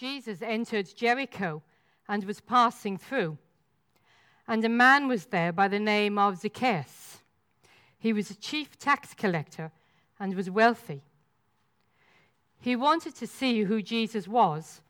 Jesus entered Jericho and was passing through. And a man was there by the name of Zacchaeus. He was a chief tax collector and was wealthy. He wanted to see who Jesus was,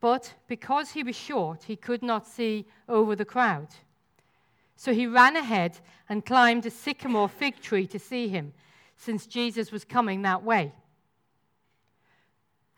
but because he was short, he could not see over the crowd. So he ran ahead and climbed a sycamore fig tree to see him, since Jesus was coming that way.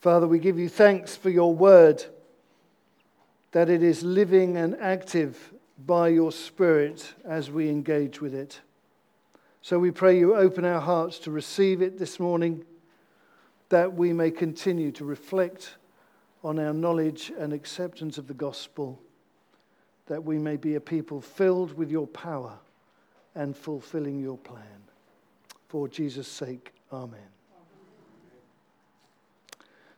Father, we give you thanks for your word, that it is living and active by your Spirit as we engage with it. So we pray you open our hearts to receive it this morning, that we may continue to reflect on our knowledge and acceptance of the gospel, that we may be a people filled with your power and fulfilling your plan. For Jesus' sake, amen.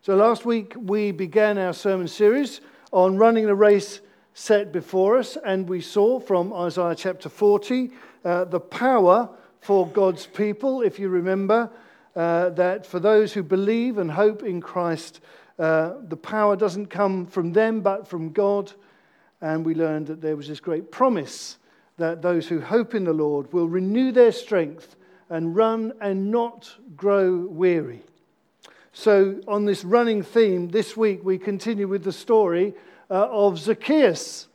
So last week we began our sermon series on running the race set before us, and we saw from Isaiah chapter 40 uh, the power for God's people, if you remember, uh, that for those who believe and hope in Christ, uh, the power doesn't come from them but from God. And we learned that there was this great promise that those who hope in the Lord will renew their strength and run and not grow weary. So, on this running theme, this week we continue with the story uh, of Zacchaeus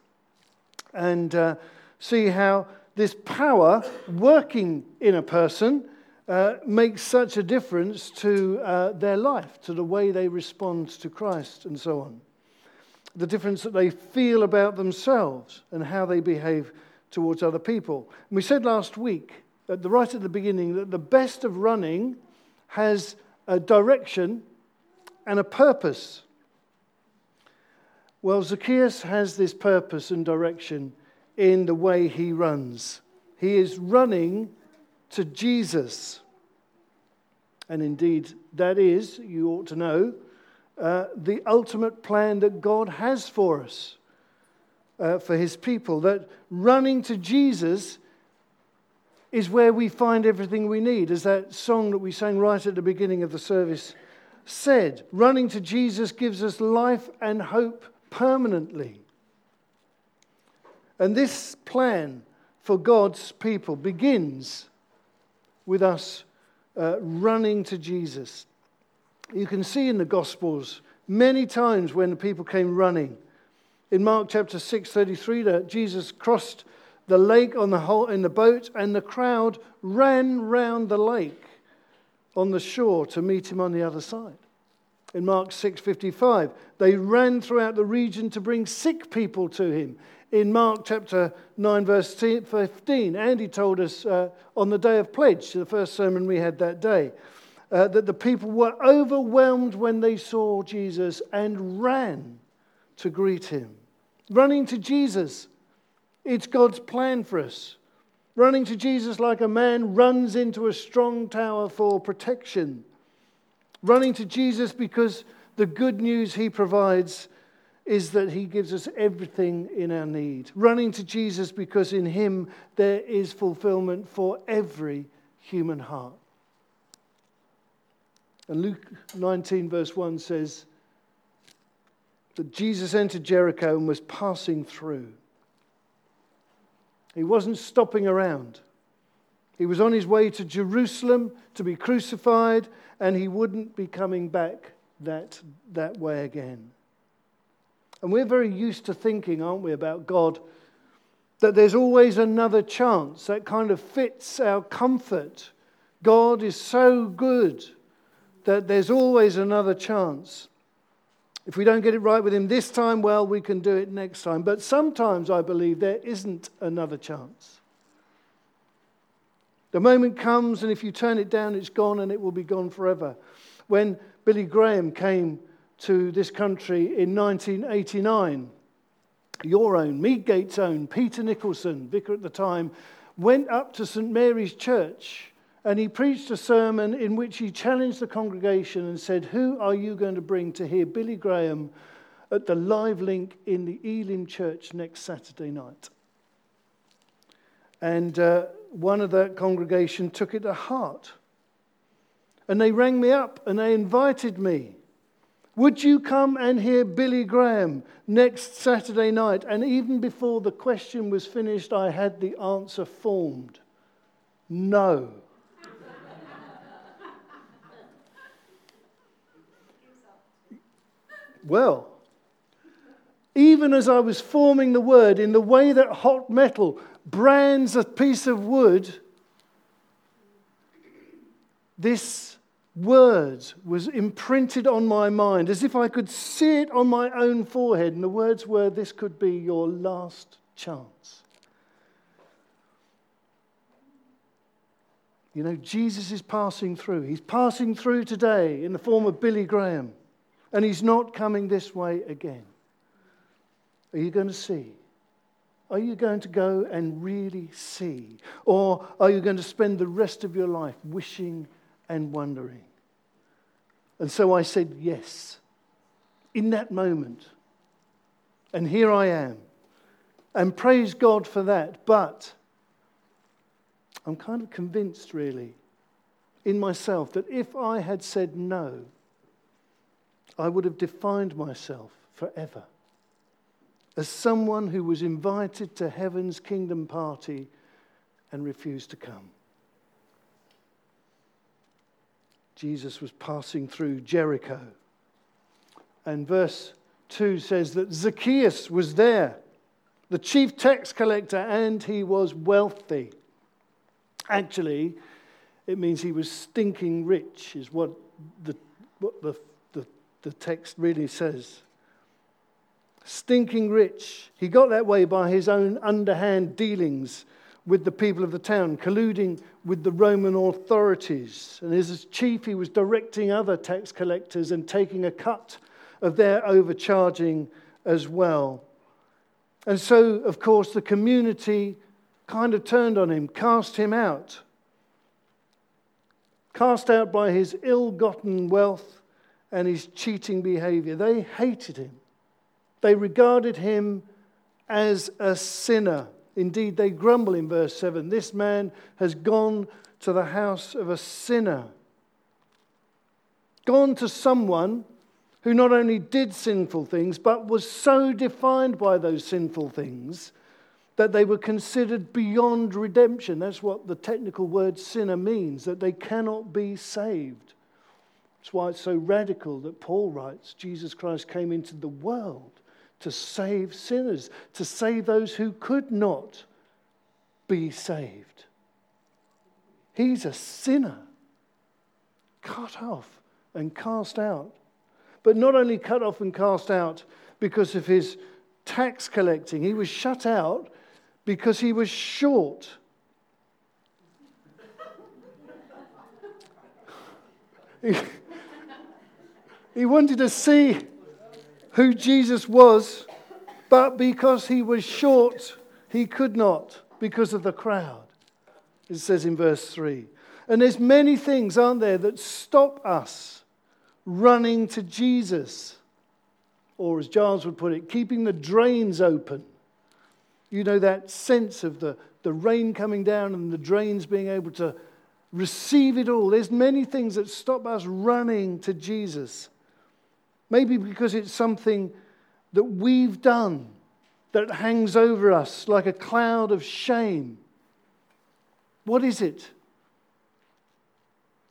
and uh, see how this power working in a person uh, makes such a difference to uh, their life, to the way they respond to Christ, and so on. The difference that they feel about themselves and how they behave towards other people. And we said last week, at the, right at the beginning, that the best of running has a direction and a purpose. Well, Zacchaeus has this purpose and direction in the way he runs. He is running to Jesus. And indeed, that is, you ought to know, uh, the ultimate plan that God has for us, uh, for his people. That running to Jesus is where we find everything we need, as that song that we sang right at the beginning of the service said. Running to Jesus gives us life and hope permanently. And this plan for God's people begins with us uh, running to Jesus. You can see in the Gospels many times when the people came running. In Mark chapter 6, 33, that Jesus crossed the lake on the whole, in the boat, and the crowd ran round the lake on the shore to meet him on the other side. In Mark 6:55, they ran throughout the region to bring sick people to him. In Mark chapter 9, verse 15, Andy told us uh, on the day of pledge, the first sermon we had that day, uh, that the people were overwhelmed when they saw Jesus and ran to greet him. Running to Jesus it's God's plan for us. Running to Jesus like a man runs into a strong tower for protection. Running to Jesus because the good news he provides is that he gives us everything in our need. Running to Jesus because in him there is fulfillment for every human heart. And Luke 19, verse 1 says that Jesus entered Jericho and was passing through. He wasn't stopping around. He was on his way to Jerusalem to be crucified, and he wouldn't be coming back that, that way again. And we're very used to thinking, aren't we, about God, that there's always another chance. That kind of fits our comfort. God is so good that there's always another chance. If we don't get it right with Him this time, well, we can do it next time. But sometimes I believe there isn't another chance. The moment comes, and if you turn it down, it's gone and it will be gone forever. When Billy Graham came to this country in 1989, your own, Meadgate's own, Peter Nicholson, vicar at the time, went up to St. Mary's Church and he preached a sermon in which he challenged the congregation and said, Who are you going to bring to hear Billy Graham at the live link in the Elim Church next Saturday night? And uh, one of that congregation took it to heart. And they rang me up and they invited me. Would you come and hear Billy Graham next Saturday night? And even before the question was finished, I had the answer formed no. Well, even as I was forming the word in the way that hot metal brands a piece of wood, this word was imprinted on my mind as if I could see it on my own forehead. And the words were, This could be your last chance. You know, Jesus is passing through. He's passing through today in the form of Billy Graham, and he's not coming this way again. Are you going to see? Are you going to go and really see? Or are you going to spend the rest of your life wishing and wondering? And so I said yes in that moment. And here I am. And praise God for that. But I'm kind of convinced, really, in myself that if I had said no, I would have defined myself forever as someone who was invited to heaven's kingdom party and refused to come. Jesus was passing through Jericho. And verse 2 says that Zacchaeus was there, the chief tax collector, and he was wealthy. Actually, it means he was stinking rich, is what the, what the, the, text really says stinking rich. He got that way by his own underhand dealings with the people of the town, colluding with the Roman authorities. And as chief, he was directing other tax collectors and taking a cut of their overcharging as well. And so, of course, the community kind of turned on him, cast him out. Cast out by his ill gotten wealth and his cheating behavior. They hated him. They regarded him as a sinner. Indeed, they grumble in verse 7 this man has gone to the house of a sinner. Gone to someone who not only did sinful things, but was so defined by those sinful things that they were considered beyond redemption. That's what the technical word sinner means, that they cannot be saved. That's why it's so radical that Paul writes Jesus Christ came into the world to save sinners, to save those who could not be saved. He's a sinner, cut off and cast out. But not only cut off and cast out because of his tax collecting, he was shut out because he was short. he, wanted to see who Jesus was, but because he was short, he could not because of the crowd. It says in verse 3. And there's many things, aren't there, that stop us running to Jesus. Or as Giles would put it, keeping the drains open. You know, that sense of the, the rain coming down and the drains being able to receive it all. There's many things that stop us running to Jesus. Maybe because it's something that we've done that hangs over us like a cloud of shame. What is it?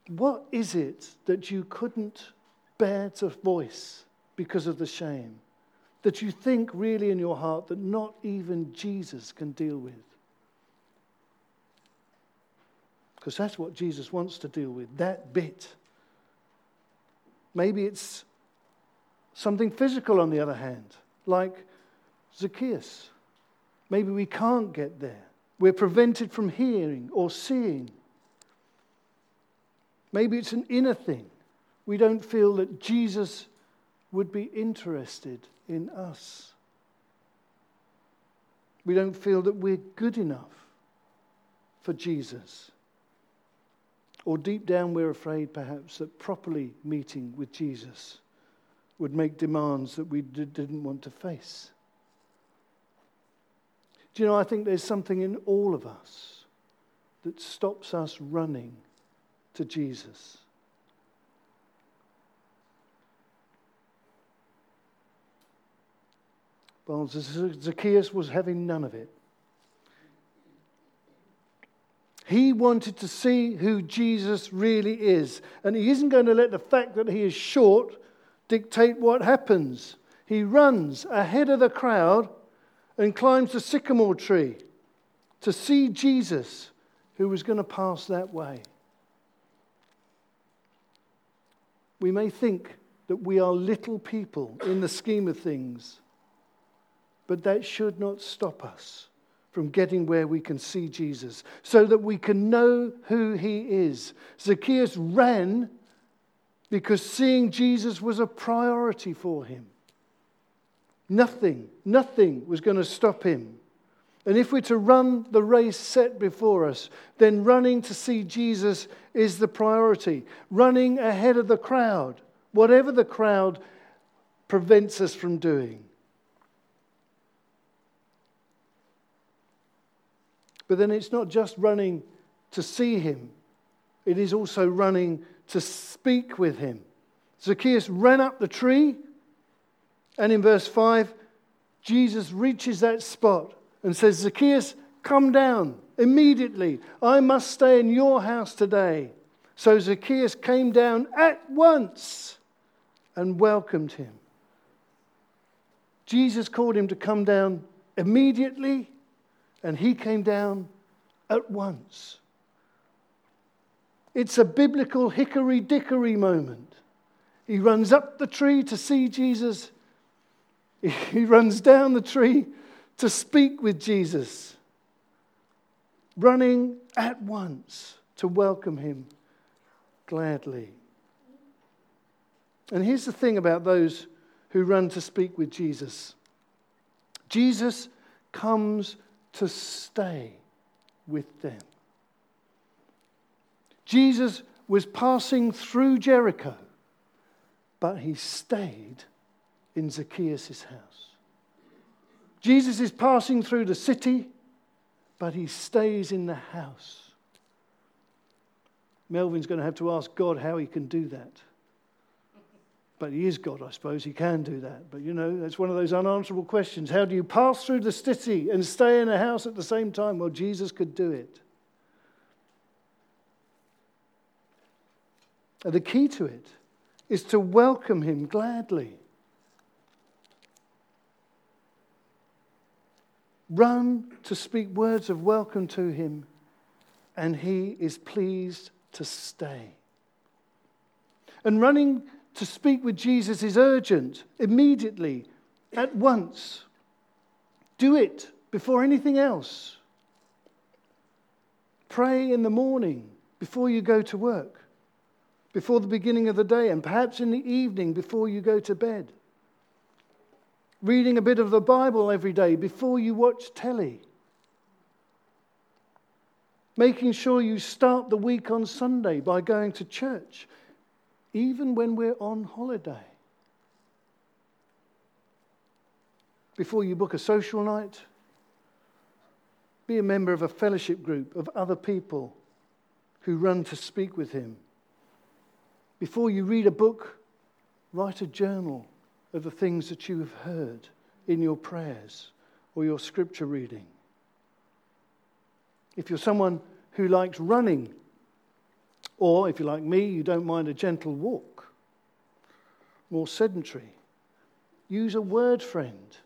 What is it that you couldn't bear to voice because of the shame? That you think really in your heart that not even Jesus can deal with? Because that's what Jesus wants to deal with, that bit. Maybe it's something physical, on the other hand, like Zacchaeus. Maybe we can't get there. We're prevented from hearing or seeing. Maybe it's an inner thing. We don't feel that Jesus would be interested in us. We don't feel that we're good enough for Jesus. Or deep down, we're afraid perhaps that properly meeting with Jesus would make demands that we didn't want to face. Do you know, I think there's something in all of us that stops us running to Jesus. Well, Zacchaeus was having none of it. He wanted to see who Jesus really is. And he isn't going to let the fact that he is short dictate what happens. He runs ahead of the crowd and climbs the sycamore tree to see Jesus, who was going to pass that way. We may think that we are little people in the scheme of things, but that should not stop us from getting where we can see Jesus so that we can know who he is. Zacchaeus ran because seeing Jesus was a priority for him. Nothing, nothing was going to stop him. And if we're to run the race set before us, then running to see Jesus is the priority. Running ahead of the crowd, whatever the crowd prevents us from doing. But then it's not just running to see him, it is also running to speak with him. Zacchaeus ran up the tree, and in verse 5, Jesus reaches that spot and says, Zacchaeus, come down immediately. I must stay in your house today. So Zacchaeus came down at once and welcomed him. Jesus called him to come down immediately and he came down at once. It's a biblical hickory dickory moment. He runs up the tree to see Jesus, he runs down the tree to speak with Jesus, running at once to welcome him gladly. And here's the thing about those who run to speak with Jesus Jesus comes to stay with them. Jesus was passing through Jericho, but he stayed in Zacchaeus' house. Jesus is passing through the city, but he stays in the house. Melvin's going to have to ask God how he can do that. But he is God, I suppose. He can do that. But you know, that's one of those unanswerable questions. How do you pass through the city and stay in a house at the same time? Well, Jesus could do it. The key to it is to welcome him gladly. Run to speak words of welcome to him, and he is pleased to stay. And running to speak with Jesus is urgent, immediately, at once. Do it before anything else. Pray in the morning before you go to work, before the beginning of the day, and perhaps in the evening before you go to bed. Reading a bit of the Bible every day before you watch telly. Making sure you start the week on Sunday by going to church even when we're on holiday. Before you book a social night, be a member of a fellowship group of other people who run to speak with Him. Before you read a book, write a journal of the things that you have heard in your prayers or your scripture reading. If you're someone who likes running. Or, if you're like me, you don't mind a gentle walk, more sedentary. Use a word friend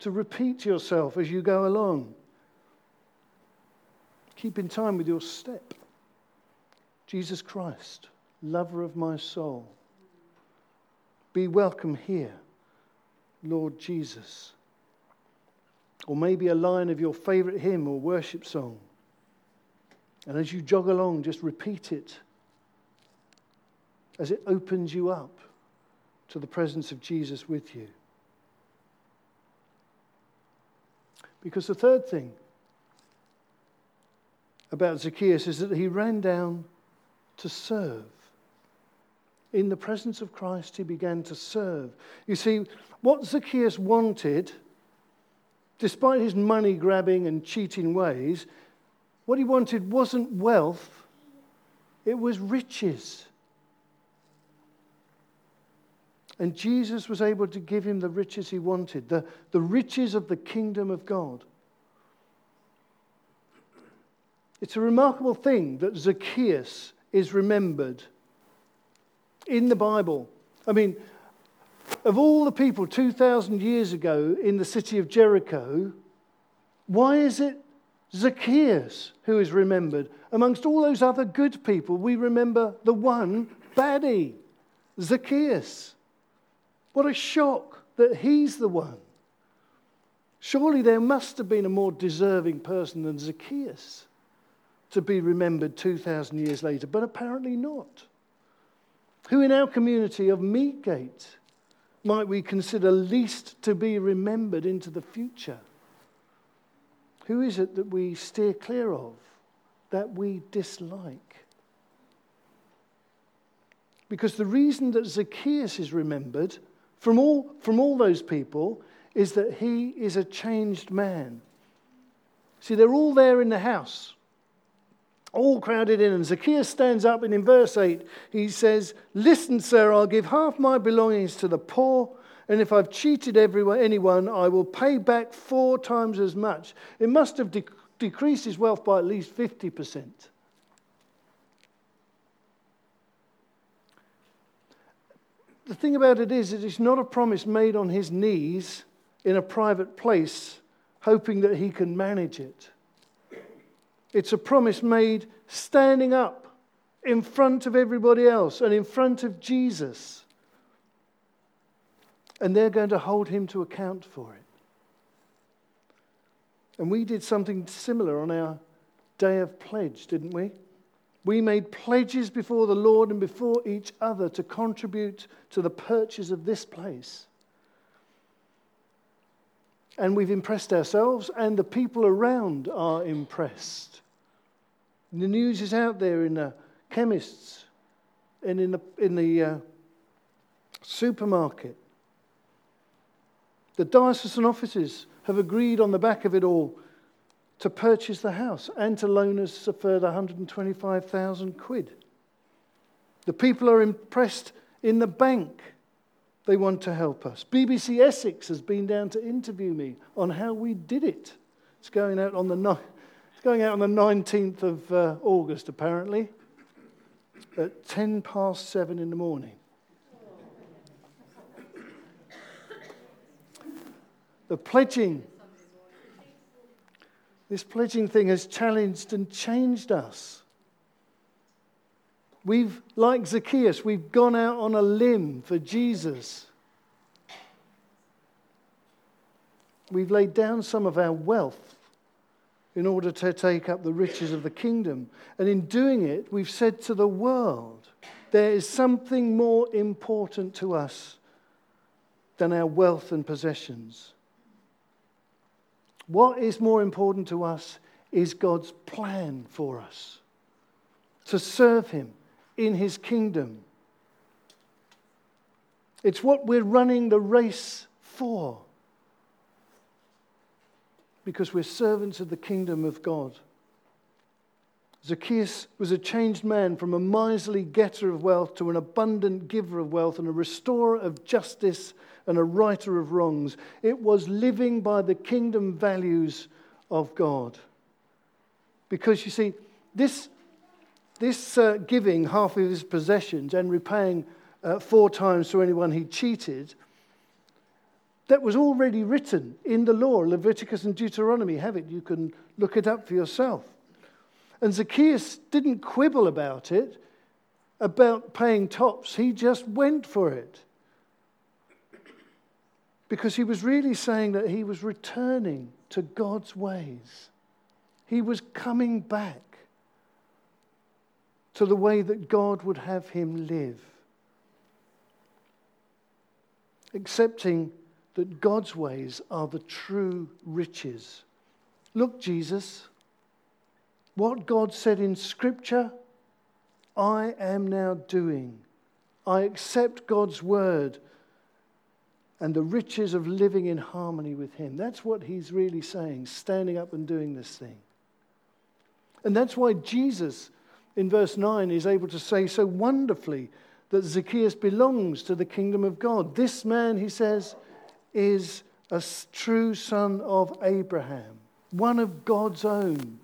to repeat to yourself as you go along. Keep in time with your step. Jesus Christ, lover of my soul. Be welcome here, Lord Jesus. Or maybe a line of your favorite hymn or worship song. And as you jog along, just repeat it as it opens you up to the presence of Jesus with you. Because the third thing about Zacchaeus is that he ran down to serve. In the presence of Christ, he began to serve. You see, what Zacchaeus wanted, despite his money grabbing and cheating ways, what he wanted wasn't wealth, it was riches. And Jesus was able to give him the riches he wanted, the, the riches of the kingdom of God. It's a remarkable thing that Zacchaeus is remembered in the Bible. I mean, of all the people 2,000 years ago in the city of Jericho, why is it Zacchaeus who is remembered? Amongst all those other good people, we remember the one baddie, Zacchaeus. What a shock that he's the one. Surely there must have been a more deserving person than Zacchaeus to be remembered 2,000 years later, but apparently not. Who in our community of Meadgate might we consider least to be remembered into the future? Who is it that we steer clear of, that we dislike? Because the reason that Zacchaeus is remembered from all, from all those people is that he is a changed man. See, they're all there in the house all crowded in. And Zacchaeus stands up, and in verse 8, he says, Listen, sir, I'll give half my belongings to the poor, and if I've cheated everyone, anyone, I will pay back four times as much. It must have de- decreased his wealth by at least 50%. The thing about it is, it is not a promise made on his knees in a private place, hoping that he can manage it. It's a promise made standing up in front of everybody else and in front of Jesus. And they're going to hold him to account for it. And we did something similar on our day of pledge, didn't we? We made pledges before the Lord and before each other to contribute to the purchase of this place. And we've impressed ourselves, and the people around are impressed. The news is out there in the chemists and in the, in the uh, supermarket. The diocesan offices have agreed on the back of it all to purchase the house and to loan us a further 125,000 quid. The people are impressed in the bank. They want to help us. BBC Essex has been down to interview me on how we did it. It's going out on the night going out on the 19th of uh, August, apparently, at 10 past 7 in the morning. The pledging, this pledging thing has challenged and changed us. We've, like Zacchaeus, we've gone out on a limb for Jesus. We've laid down some of our wealth in order to take up the riches of the kingdom. And in doing it, we've said to the world, there is something more important to us than our wealth and possessions. What is more important to us is God's plan for us to serve Him in His kingdom. It's what we're running the race for because we're servants of the kingdom of God. Zacchaeus was a changed man from a miserly getter of wealth to an abundant giver of wealth and a restorer of justice and a righter of wrongs. It was living by the kingdom values of God. Because you see, this, this uh, giving half of his possessions and repaying uh, four times to anyone he cheated, that was already written in the law. Leviticus and Deuteronomy have it. You can look it up for yourself. And Zacchaeus didn't quibble about it, about paying tops. He just went for it. Because he was really saying that he was returning to God's ways. He was coming back to the way that God would have him live. Accepting that God's ways are the true riches. Look, Jesus, what God said in Scripture, I am now doing. I accept God's word and the riches of living in harmony with Him. That's what He's really saying, standing up and doing this thing. And that's why Jesus, in verse 9, is able to say so wonderfully that Zacchaeus belongs to the kingdom of God. This man, he says, is a true son of Abraham, one of God's own.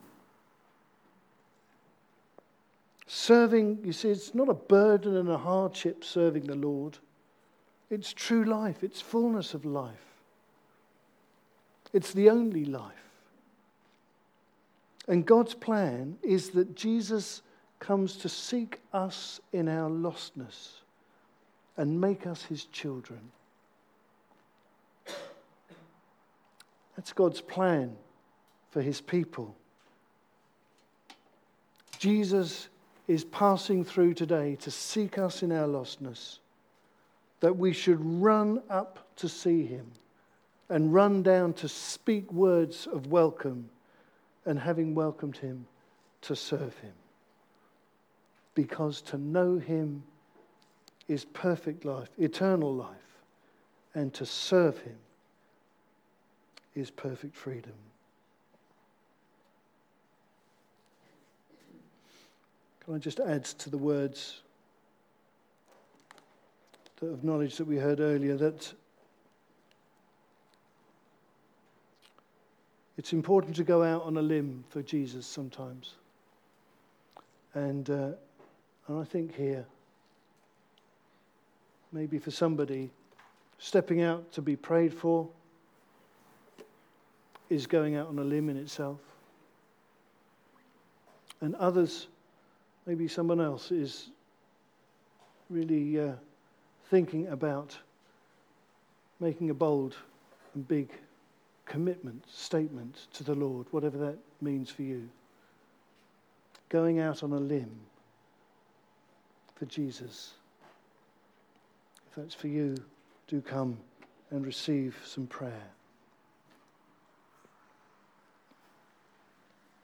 Serving, you see, it's not a burden and a hardship serving the Lord. It's true life, it's fullness of life. It's the only life. And God's plan is that Jesus comes to seek us in our lostness and make us his children. That's God's plan for his people. Jesus is passing through today to seek us in our lostness, that we should run up to see him and run down to speak words of welcome, and having welcomed him, to serve him. Because to know him is perfect life, eternal life, and to serve him is perfect freedom. Can I just add to the words of knowledge that we heard earlier that it's important to go out on a limb for Jesus sometimes. And, uh, and I think here, maybe for somebody, stepping out to be prayed for is going out on a limb in itself. And others, maybe someone else is really uh, thinking about making a bold and big commitment, statement to the Lord, whatever that means for you. Going out on a limb for Jesus. If that's for you, do come and receive some prayer.